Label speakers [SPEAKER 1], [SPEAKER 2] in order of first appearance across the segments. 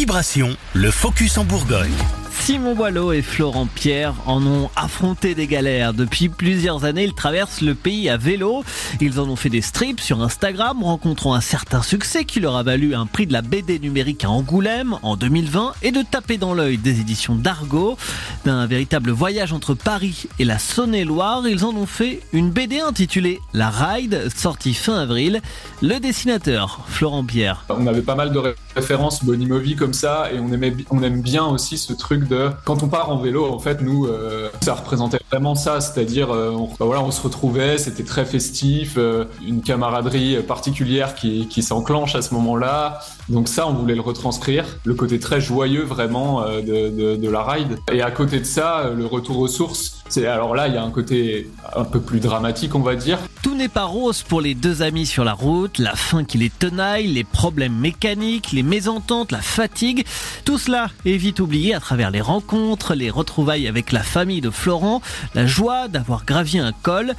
[SPEAKER 1] Vibration, le focus en Bourgogne.
[SPEAKER 2] Simon Boileau et Florent Pierre en ont affronté des galères. Depuis plusieurs années, ils traversent le pays à vélo. Ils en ont fait des strips sur Instagram, rencontrant un certain succès qui leur a valu un prix de la BD numérique à Angoulême en 2020 et de taper dans l'œil des éditions d'Argo. D'un véritable voyage entre Paris et la Saône-et-Loire, ils en ont fait une BD intitulée La Ride, sortie fin avril. Le dessinateur, Florent Pierre.
[SPEAKER 3] On avait pas mal de références Movie comme ça et on, aimait, on aime bien aussi ce truc quand on part en vélo, en fait, nous, euh, ça représentait vraiment ça, c'est-à-dire, euh, on, bah voilà, on se retrouvait, c'était très festif, euh, une camaraderie particulière qui, qui s'enclenche à ce moment-là. Donc ça, on voulait le retranscrire, le côté très joyeux vraiment de, de, la ride. Et à côté de ça, le retour aux sources. C'est alors là, il y a un côté un peu plus dramatique, on va dire.
[SPEAKER 2] Tout n'est pas rose pour les deux amis sur la route, la faim qui les tenaille, les problèmes mécaniques, les mésententes, la fatigue. Tout cela est vite oublié à travers les rencontres, les retrouvailles avec la famille de Florent, la joie d'avoir gravi un col.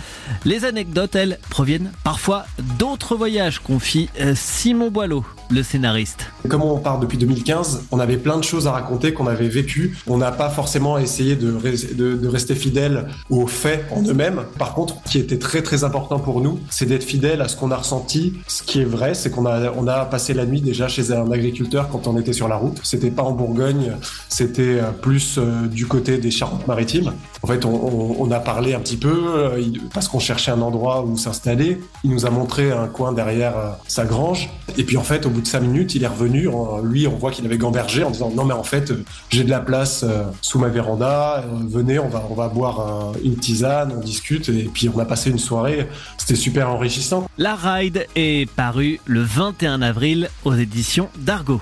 [SPEAKER 2] Les anecdotes, elles, proviennent parfois d'autres voyages, confie euh, Simon Boileau, le scénariste.
[SPEAKER 4] Comme on part depuis 2015, on avait plein de choses à raconter qu'on avait vécues. On n'a pas forcément essayé de, rester fidèle aux faits en eux-mêmes. Par contre, ce qui était très très important pour nous, c'est d'être fidèle à ce qu'on a ressenti. Ce qui est vrai, c'est qu'on a, on a passé la nuit déjà chez un agriculteur quand on était sur la route. C'était pas en Bourgogne, c'était euh, plus euh, du côté des Charentes-Maritimes. En fait, on, a parlé un petit peu euh, parce qu'on cherchait un endroit où s'installer. Il nous a montré un coin derrière sa grange. Et puis en fait, au bout de cinq minutes, il est revenu. lui, on voit qu'il avait gambergé en disant non mais en fait, j'ai de la place sous ma véranda. venez, on va on va boire une tisane, on discute et puis on a passé une soirée. C'était super enrichissant.
[SPEAKER 2] La Ride est parue le 21 avril aux éditions d'Argo.